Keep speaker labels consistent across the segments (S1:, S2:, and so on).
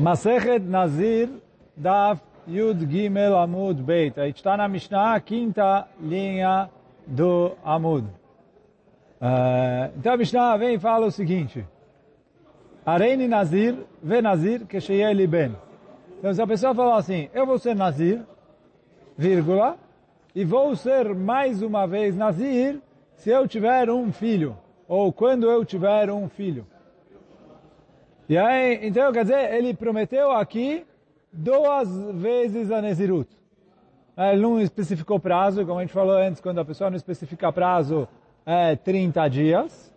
S1: Masechet Nazir Daf Yud Gimel Amud Beit. A gente está na Mishnah, quinta linha do Amud. Uh, então a Mishnah vem e fala o seguinte. Areini Nazir, ve Nazir, que Sheyeli Ben. Então se a pessoa falar assim, eu vou ser Nazir, vírgula, e vou ser mais uma vez Nazir se eu tiver um filho, ou quando eu tiver um filho. E aí, então, quer dizer, ele prometeu aqui duas vezes a Nezirut. Ele não especificou prazo, como a gente falou antes, quando a pessoa não especifica prazo, é 30 dias.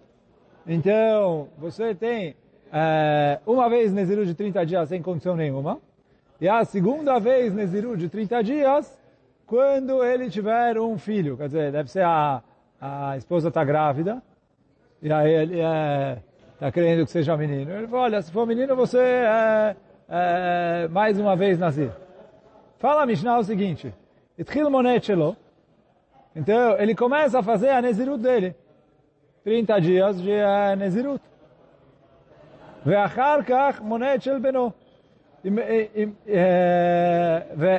S1: Então, você tem é, uma vez Nezirut de 30 dias sem condição nenhuma. E a segunda vez Nezirut de 30 dias, quando ele tiver um filho. Quer dizer, deve ser a, a esposa está grávida. E aí ele é está querendo que seja menino. Ele falou, olha, se for menino, você é, é mais uma vez Nazir. Fala a Mishnah o seguinte, Itchil Monetchelo, então ele começa a fazer a Nezirut dele. 30 dias de uh, Nezirut. ואחר כך מונה את של בנו.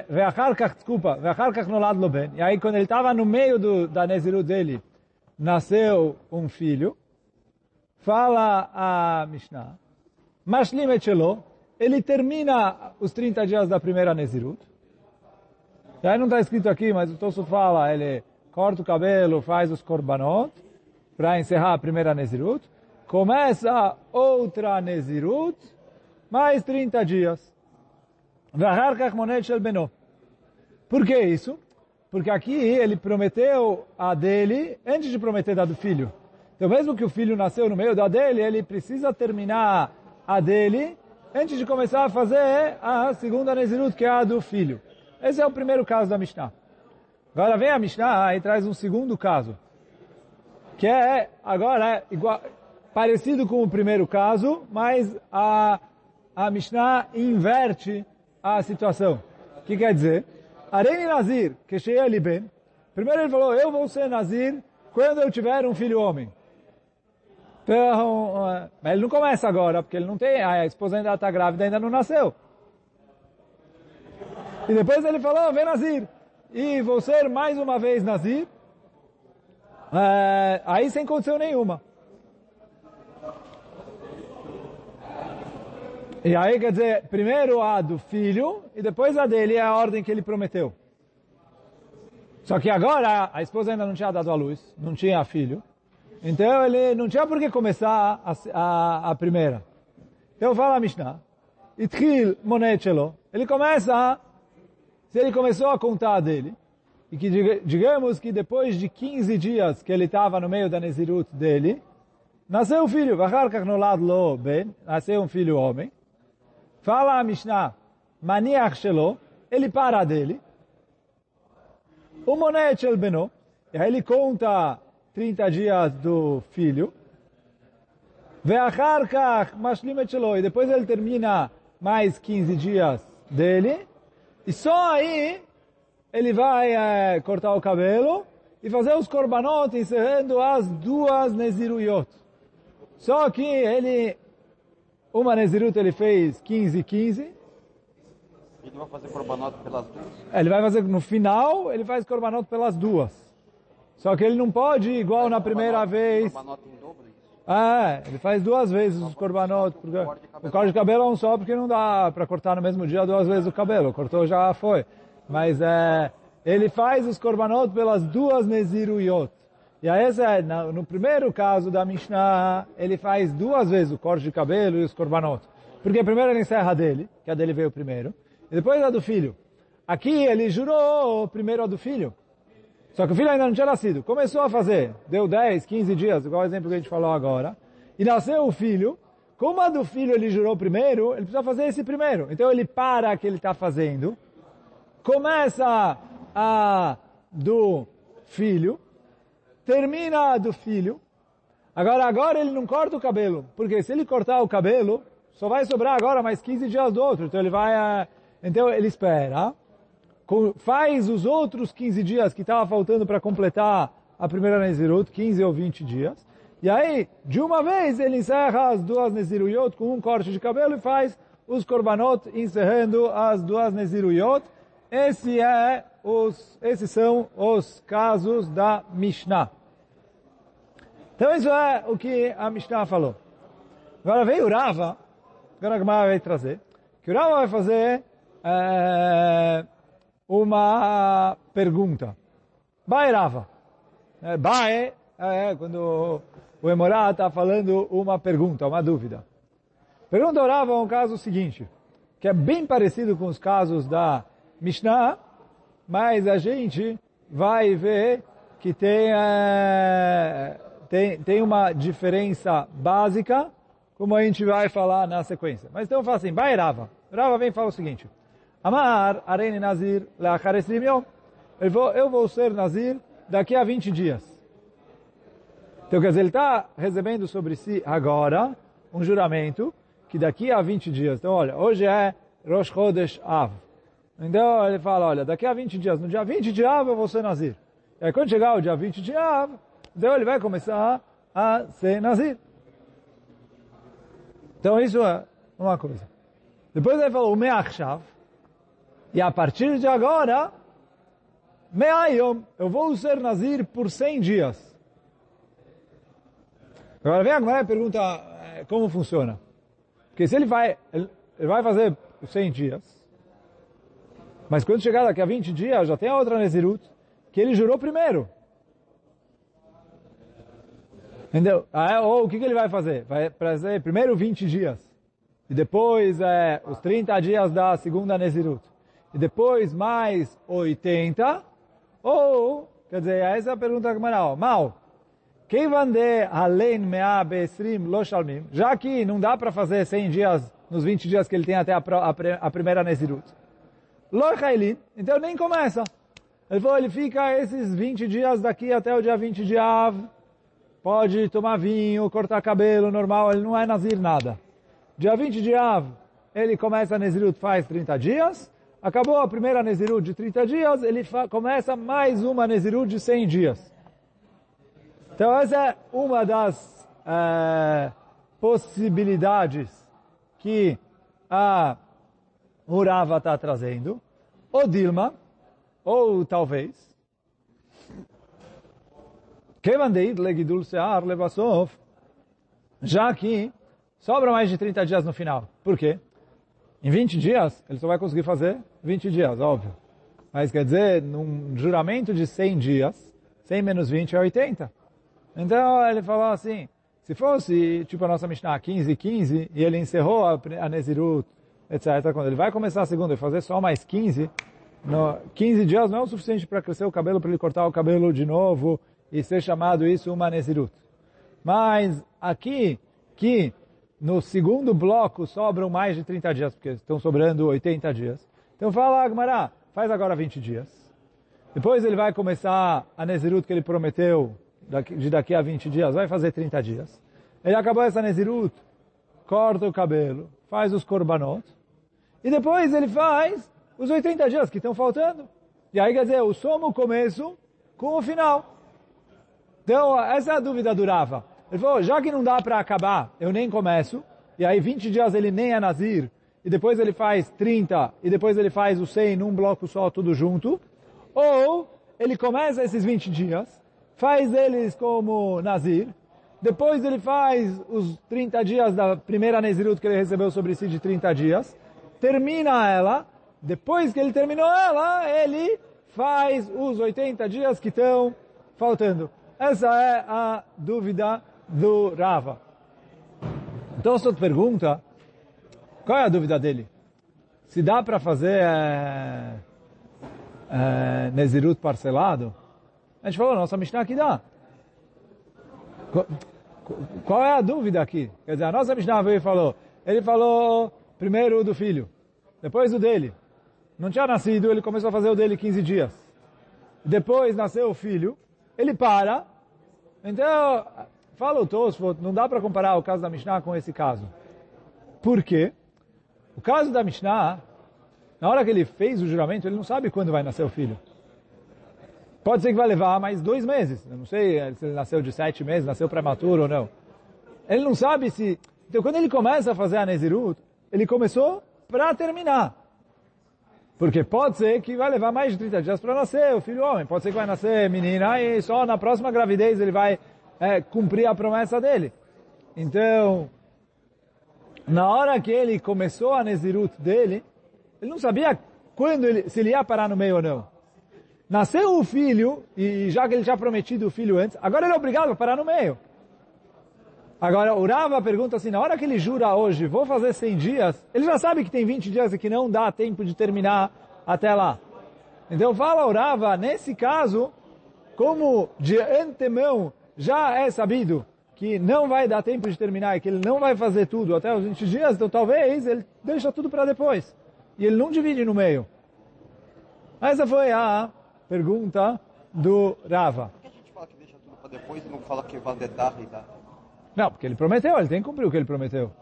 S1: ואחר כך, desculpa, ואחר כך נולד לו בן. E aí quando ele estava no meio do, da Nezirut dele, nasceu um filho. Fala a Mishnah, Mashlim Etchelo, ele termina os 30 dias da primeira Nezirut. Aí não está escrito aqui, mas o Tosso fala, ele corta o cabelo, faz os korbanot, para encerrar a primeira Nezirut. Começa outra Nezirut, mais 30 dias. Por que isso? Porque aqui ele prometeu a dele antes de prometer da do filho. Então, mesmo que o filho nasceu no meio da dele, ele precisa terminar a dele antes de começar a fazer a segunda Nezirut, que é a do filho. Esse é o primeiro caso da Mishnah. Agora vem a Mishnah e traz um segundo caso, que é agora igual, parecido com o primeiro caso, mas a, a Mishnah inverte a situação. O que quer dizer? Areni Nazir, que cheia ben. Primeiro ele falou, eu vou ser Nazir quando eu tiver um filho homem. Então, mas ele não começa agora, porque ele não tem, a esposa ainda está grávida, ainda não nasceu. E depois ele falou, vem Nazir, e vou ser mais uma vez Nazir, é, aí sem condição nenhuma. E aí quer dizer, primeiro a do filho, e depois a dele é a ordem que ele prometeu. Só que agora a esposa ainda não tinha dado a luz, não tinha filho. Então ele não tinha por que começar a, a, a primeira. Então fala a Mishnah. Itchil. Ele começa, se ele começou a contar dele, e que digamos que depois de 15 dias que ele estava no meio da Nezirut dele, nasceu um filho, lo ben, nasceu um filho homem. Fala a Mishnah, maniach ele para dele. O monetchel beno, e aí ele conta 30 dias do filho. E depois ele termina mais 15 dias dele. E só aí ele vai é, cortar o cabelo e fazer os korbanot encerrando as duas Neziruyot. Só que ele, uma Nezirut ele fez 15 15.
S2: Ele vai fazer korbanot pelas duas?
S1: Ele vai fazer no final, ele faz korbanot pelas duas. Só que ele não pode ir igual na primeira vez. Ah, ele faz duas vezes os korbanot. Porque o corte de cabelo é um só porque não dá para cortar no mesmo dia duas vezes o cabelo. Cortou já foi. Mas é, ele faz os korbanot pelas duas neziruyot. E aí, é, no primeiro caso da Mishnah, ele faz duas vezes o corte de cabelo e os korbanot. Porque primeiro ele encerra a dele, que a dele veio primeiro, e depois a do filho. Aqui ele jurou primeiro a do filho. Só que o filho ainda não tinha nascido. Começou a fazer, deu 10, 15 dias, igual o exemplo que a gente falou agora, e nasceu o filho. Como a do filho ele jurou primeiro, ele precisa fazer esse primeiro. Então ele para o que ele está fazendo, começa a do filho, termina a do filho. Agora, agora ele não corta o cabelo, porque se ele cortar o cabelo, só vai sobrar agora mais 15 dias do outro. Então ele vai, então ele espera faz os outros 15 dias que estava faltando para completar a primeira Nezirut, 15 ou 20 dias. E aí, de uma vez, ele encerra as duas Neziruyot com um corte de cabelo e faz os korbanot, encerrando as duas Neziruyot. Esse é os, esses são os casos da Mishnah. Então isso é o que a Mishnah falou. Agora veio o Rava, agora a vai trazer, que o Rava vai fazer é, uma pergunta. Bae Rava. É, bae é quando o Emorá está falando uma pergunta, uma dúvida. Pergunta o Rava um caso seguinte, que é bem parecido com os casos da Mishnah, mas a gente vai ver que tem, é, tem, tem uma diferença básica, como a gente vai falar na sequência. Mas então fala assim, vai Rava. Rava vem e fala o seguinte, Amar arene nazir lachar yom. Eu vou, eu vou ser nazir daqui a 20 dias. Então, quer dizer, ele está recebendo sobre si agora um juramento que daqui a 20 dias, então olha, hoje é Rosh Chodesh Av. Então ele fala, olha, daqui a 20 dias, no dia 20 de Av eu vou ser Nazir. E aí quando chegar o dia 20 de Av, então ele vai começar a ser Nazir. Então isso é uma coisa. Depois ele falou, o Meachshav, e a partir de agora, Meayom, eu vou ser Nazir por 100 dias. Agora vem a e pergunta eh, como funciona. Porque se ele vai, ele vai fazer 100 dias, mas quando chegar daqui a 20 dias, já tem a outra Nezirut, que ele jurou primeiro. Entendeu? Ah, ou o que, que ele vai fazer? Vai fazer primeiro 20 dias. E depois é, os 30 dias da segunda Nezirut e depois mais 80, ou, quer dizer, essa é a pergunta que mal, mal, quem vande além mea beesrim lo shalmim, já que não dá para fazer 100 dias, nos 20 dias que ele tem até a, a, a primeira Nezirut, lo chailin, então nem começa. Ele falou, ele fica esses 20 dias daqui até o dia 20 de Av, pode tomar vinho, cortar cabelo, normal, ele não é Nazir nada. Dia 20 de Av, ele começa a Nezirut faz 30 dias, Acabou a primeira Nezirut de 30 dias, ele começa mais uma Nezirut de 100 dias. Então essa é uma das é, possibilidades que a Urava está trazendo. Ou Dilma, ou talvez, já que sobra mais de 30 dias no final. Por quê? Em 20 dias, ele só vai conseguir fazer 20 dias, óbvio. Mas quer dizer, num juramento de 100 dias, 100 menos 20 é 80. Então ele falou assim, se fosse tipo a nossa Mishnah 15, 15, e ele encerrou a, a Nezirut, etc., quando ele vai começar a segunda e fazer só mais 15, no, 15 dias não é o suficiente para crescer o cabelo, para ele cortar o cabelo de novo e ser chamado isso uma Nezirut. Mas aqui, que no segundo bloco sobram mais de 30 dias, porque estão sobrando 80 dias. Então fala, Agmará, faz agora 20 dias. Depois ele vai começar a Nezirut que ele prometeu de daqui a 20 dias, vai fazer 30 dias. Ele acabou essa Nezirut, corta o cabelo, faz os korbanot, e depois ele faz os 80 dias que estão faltando. E aí quer dizer, o soma o começo com o final. Então, essa dúvida do Rava. Ele falou, já que não dá para acabar, eu nem começo, e aí 20 dias ele nem é Nazir, e depois ele faz 30, e depois ele faz o 100 num bloco só, tudo junto, ou ele começa esses 20 dias, faz eles como Nazir, depois ele faz os 30 dias da primeira Nezirut que ele recebeu sobre si de 30 dias, termina ela, depois que ele terminou ela, ele faz os 80 dias que estão faltando. Essa é a dúvida do Rava. Então, se pergunta, qual é a dúvida dele? Se dá para fazer é, é, Nezirut parcelado? A gente falou, nossa Mishnah aqui dá. Qual é a dúvida aqui? Quer dizer, a nossa Mishnah veio e falou, ele falou primeiro do filho, depois o dele. Não tinha nascido, ele começou a fazer o dele 15 dias. Depois nasceu o filho, ele para. Então, Fala o Tosfot, não dá para comparar o caso da Mishnah com esse caso. Por quê? O caso da Mishnah, na hora que ele fez o juramento, ele não sabe quando vai nascer o filho. Pode ser que vai levar mais dois meses. Eu não sei se ele nasceu de sete meses, nasceu prematuro ou não. Ele não sabe se... Então, quando ele começa a fazer a Nezirut, ele começou para terminar. Porque pode ser que vai levar mais de 30 dias para nascer o filho homem. Pode ser que vai nascer menina e só na próxima gravidez ele vai é, cumprir a promessa dele. Então, na hora que ele começou a Nezirut dele, ele não sabia quando ele, se ele ia parar no meio ou não. Nasceu o filho, e já que ele tinha prometido o filho antes, agora ele é obrigado a parar no meio. Agora, o Rava pergunta assim, na hora que ele jura hoje, vou fazer 100 dias, ele já sabe que tem 20 dias e que não dá tempo de terminar até lá. Então fala o Rava, nesse caso, como de antemão já é sabido que não vai dar tempo de terminar que ele não vai fazer tudo até os 20 dias, então talvez ele deixa tudo para depois. E ele não divide no meio. Essa foi a pergunta do Rava.
S2: Por que a gente fala que deixa tudo para depois e não fala que vai dar e?
S1: Não, porque ele prometeu, ele tem que cumprir o que ele prometeu.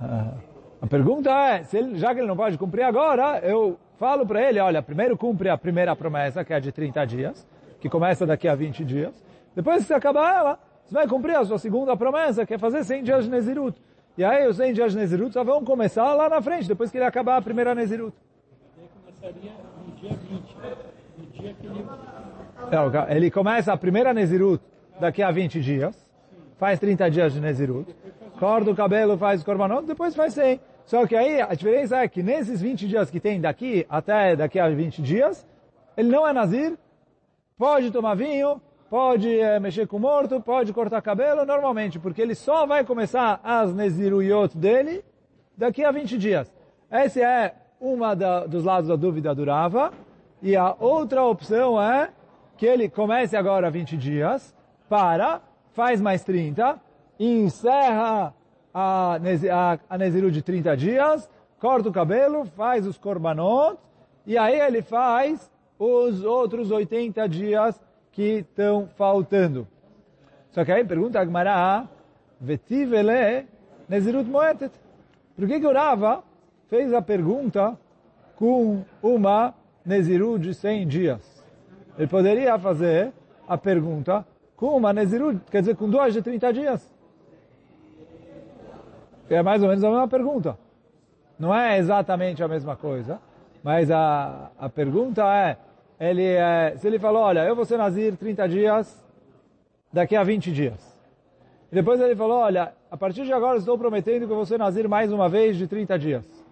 S1: Ah, a pergunta é, se ele, já que ele não pode cumprir agora, eu falo para ele, olha, primeiro cumpre a primeira promessa, que é de 30 dias, que começa daqui a 20 dias. Depois que você acabar ela, você vai cumprir a sua segunda promessa, que é fazer 100 dias de Nezirut. E aí os 100 dias de Nezirut só vão começar lá na frente, depois que ele acabar a primeira Nezirut.
S3: Ele começaria no dia 20, no dia que ele...
S1: Ele começa a primeira Nezirut daqui a 20 dias, faz 30 dias de Nezirut, corta o cabelo, faz Korbanot, depois faz 100. Só que aí a diferença é que nesses 20 dias que tem daqui até daqui a 20 dias, ele não é Nazir, pode tomar vinho, pode é, mexer com o morto, pode cortar cabelo normalmente, porque ele só vai começar as Neziruyot dele daqui a 20 dias. Esse é uma da, dos lados da dúvida do Rava. E a outra opção é que ele comece agora 20 dias, para, faz mais 30, encerra a, a, a Neziru de 30 dias, corta o cabelo, faz os korbanot, e aí ele faz os outros 80 dias que estão faltando. Só que aí pergunta a Gemara, Vetivele Nezirut Moetet. Por que que Rava fez a pergunta com uma Nezirut de 100 dias? Ele poderia fazer a pergunta com uma Nezirut, quer dizer, com duas de 30 dias. É mais ou menos a mesma pergunta. Não é exatamente a mesma coisa, mas a, a pergunta é, ele, é, se ele falou, olha, eu vou ser Nazir 30 dias, daqui a 20 dias. E depois ele falou, olha, a partir de agora estou prometendo que eu vou ser Nazir mais uma vez de 30 dias.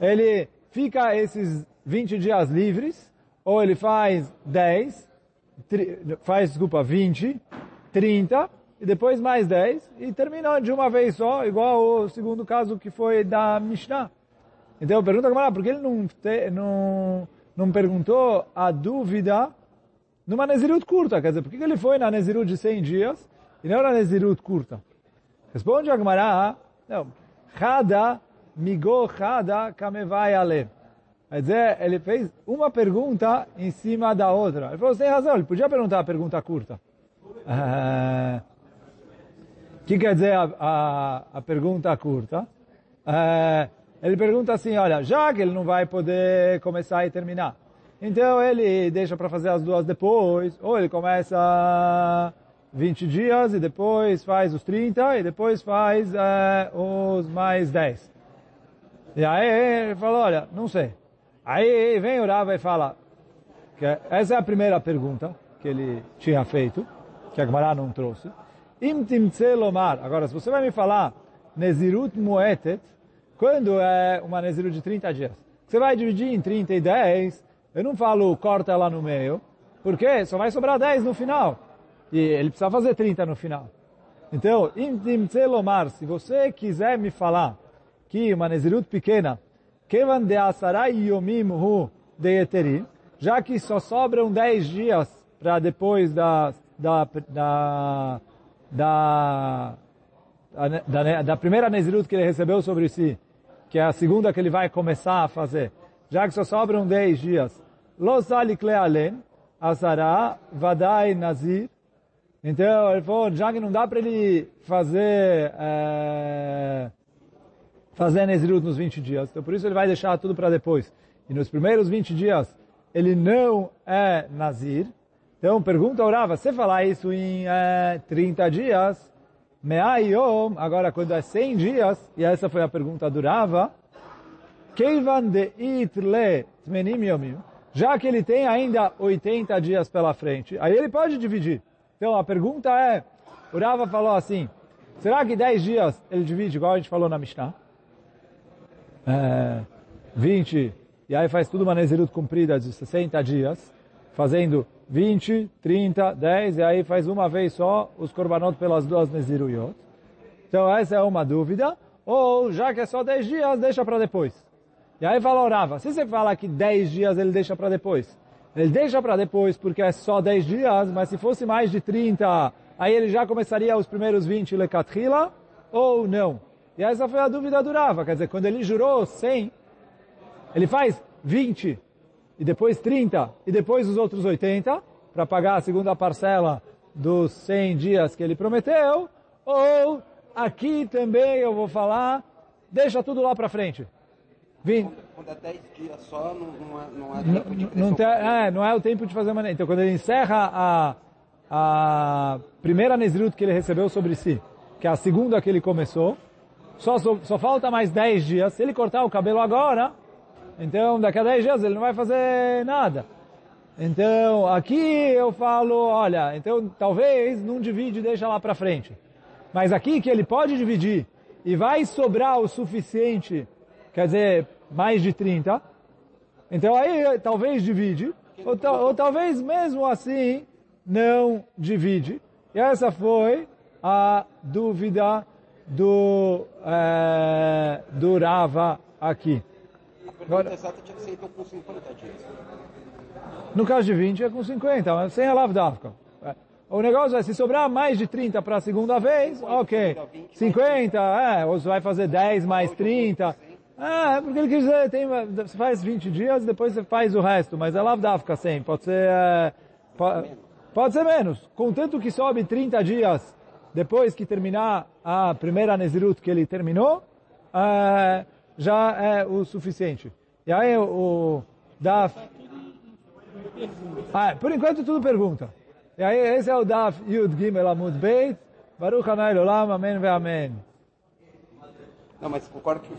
S1: Ele fica esses 20 dias livres, ou ele faz 10, tri, faz, desculpa, 20, 30, e depois mais 10, e termina de uma vez só, igual o segundo caso que foi da Mishnah. Então, pergunta como por que ele não, te, não, não perguntou a dúvida numa Nezirut curta? Quer dizer, por que ele foi na Nezirut de 100 dias e não na Nezirut curta? Responde a Gemara, não, Chada migo chada kamevai ale. Quer dizer, ele fez uma pergunta em cima da outra. Ele falou, tem razão, ele podia perguntar a pergunta curta. O que quer dizer a, a, a pergunta curta? Uh, ele pergunta assim, olha, já que ele não vai poder começar e terminar, então ele deixa para fazer as duas depois, ou ele começa 20 dias e depois faz os 30 e depois faz uh, os mais 10. E aí ele falou, olha, não sei. Aí vem o Rava e fala, que essa é a primeira pergunta que ele tinha feito, que a Gemara não trouxe. Agora, se você vai me falar Nezirut Moetet, quando é uma Nezirut de 30 dias? Você vai dividir em 30 e 10, eu não falo corta lá no meio, porque só vai sobrar 10 no final. E ele precisa fazer 30 no final. Então, lomar, se você quiser me falar que uma Nezirut pequena, Kevan de Asarai Yomim Hu de Eterim, já que só sobram 10 dias para depois da, da, da, da, da, da primeira Nezirut que ele recebeu sobre si, que é a segunda que ele vai começar a fazer, já que só sobram 10 dias, Los Aliklealen, Asara, Vadai Nazir, então ele falou, já que não dá para ele fazer... É, fazer Nezirut nos 20 dias. Então por isso ele vai deixar tudo para depois. E nos primeiros 20 dias ele não é Nazir. Então pergunta ao Rava, você falar isso em é, 30 dias, Me'ayom, agora quando é 100 dias, e essa foi a pergunta do Rava, Keivan de it le tmenim yomim, já que ele tem ainda 80 dias pela frente, aí ele pode dividir. Então a pergunta é, o Rava falou assim, será que 10 dias ele divide, igual a gente falou na Mishnah? É, 20, e aí faz tudo uma Nezirut cumprida de 60 dias, fazendo 20, 30, 10, e aí faz uma vez só os korbanot pelas duas Neziruyot. Então essa é uma dúvida. Ou, já que é só 10 dias, deixa para depois. E aí fala Orava, se você fala que 10 dias ele deixa para depois, ele deixa para depois porque é só 10 dias, mas se fosse mais de 30, aí ele já começaria os primeiros 20 lekatrila, ou não? E essa foi a dúvida do Rava, quer dizer, quando ele jurou 100, ele faz 20 e depois 30 e depois os outros 80 para pagar a segunda parcela dos 100 dias que ele prometeu, ou aqui também eu vou falar, deixa tudo lá para frente. Vim.
S2: Quando é 10 dias só, não, não, é, não é tempo de
S1: não, tem- é, não é o tempo de fazer maneira. Então, quando ele encerra a, a primeira Nezirut que ele recebeu sobre si, que é a segunda que ele começou, só, só, só falta mais 10 dias. Se ele cortar o cabelo agora, então daqui a 10 dias ele não vai fazer nada. Então, aqui eu falo, olha, então talvez não divide e deixa lá para frente. Mas aqui que ele pode dividir e vai sobrar o suficiente, quer dizer, mais de 30, então aí talvez divide, ou, ta- ou talvez mesmo assim não divide. E essa foi a dúvida do, eh, do Rava aqui.
S2: A pergunta exata tinha que ser então com 50 dias.
S1: No caso de 20 é com 50, mas sem a lavdavka. O negócio é, se sobrar mais de 30 para a segunda vez, ok. 50, é, ou você vai fazer 10 mais 30. É, porque ele quer dizer, tem, você faz 20 dias, depois você faz o resto, mas é lavdavka 100, pode ser, é, po- pode ser menos. Contanto que sobe 30 dias depois que terminar a primeira Nezirut que ele terminou, é, já é o suficiente. E aí o, Daf ah, por enquanto tudo pergunta. E aí esse é o Daf Yud Gimel Amud Beit. Baruch Hanai Olam, Amém ve Amém.
S2: Não, mas concordo que